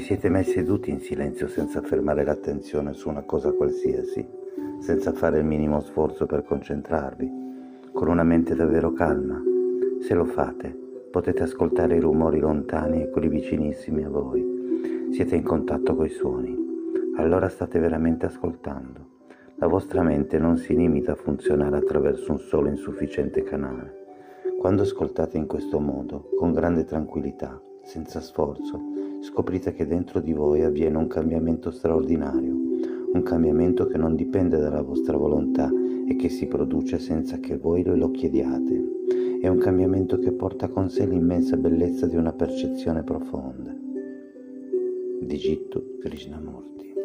siete mai seduti in silenzio senza fermare l'attenzione su una cosa qualsiasi, senza fare il minimo sforzo per concentrarvi, con una mente davvero calma? Se lo fate, potete ascoltare i rumori lontani e quelli vicinissimi a voi. Siete in contatto coi suoni. Allora state veramente ascoltando. La vostra mente non si limita a funzionare attraverso un solo insufficiente canale. Quando ascoltate in questo modo, con grande tranquillità, senza sforzo, scoprite che dentro di voi avviene un cambiamento straordinario, un cambiamento che non dipende dalla vostra volontà e che si produce senza che voi lo chiediate. È un cambiamento che porta con sé l'immensa bellezza di una percezione profonda. Digitto Krishnamurti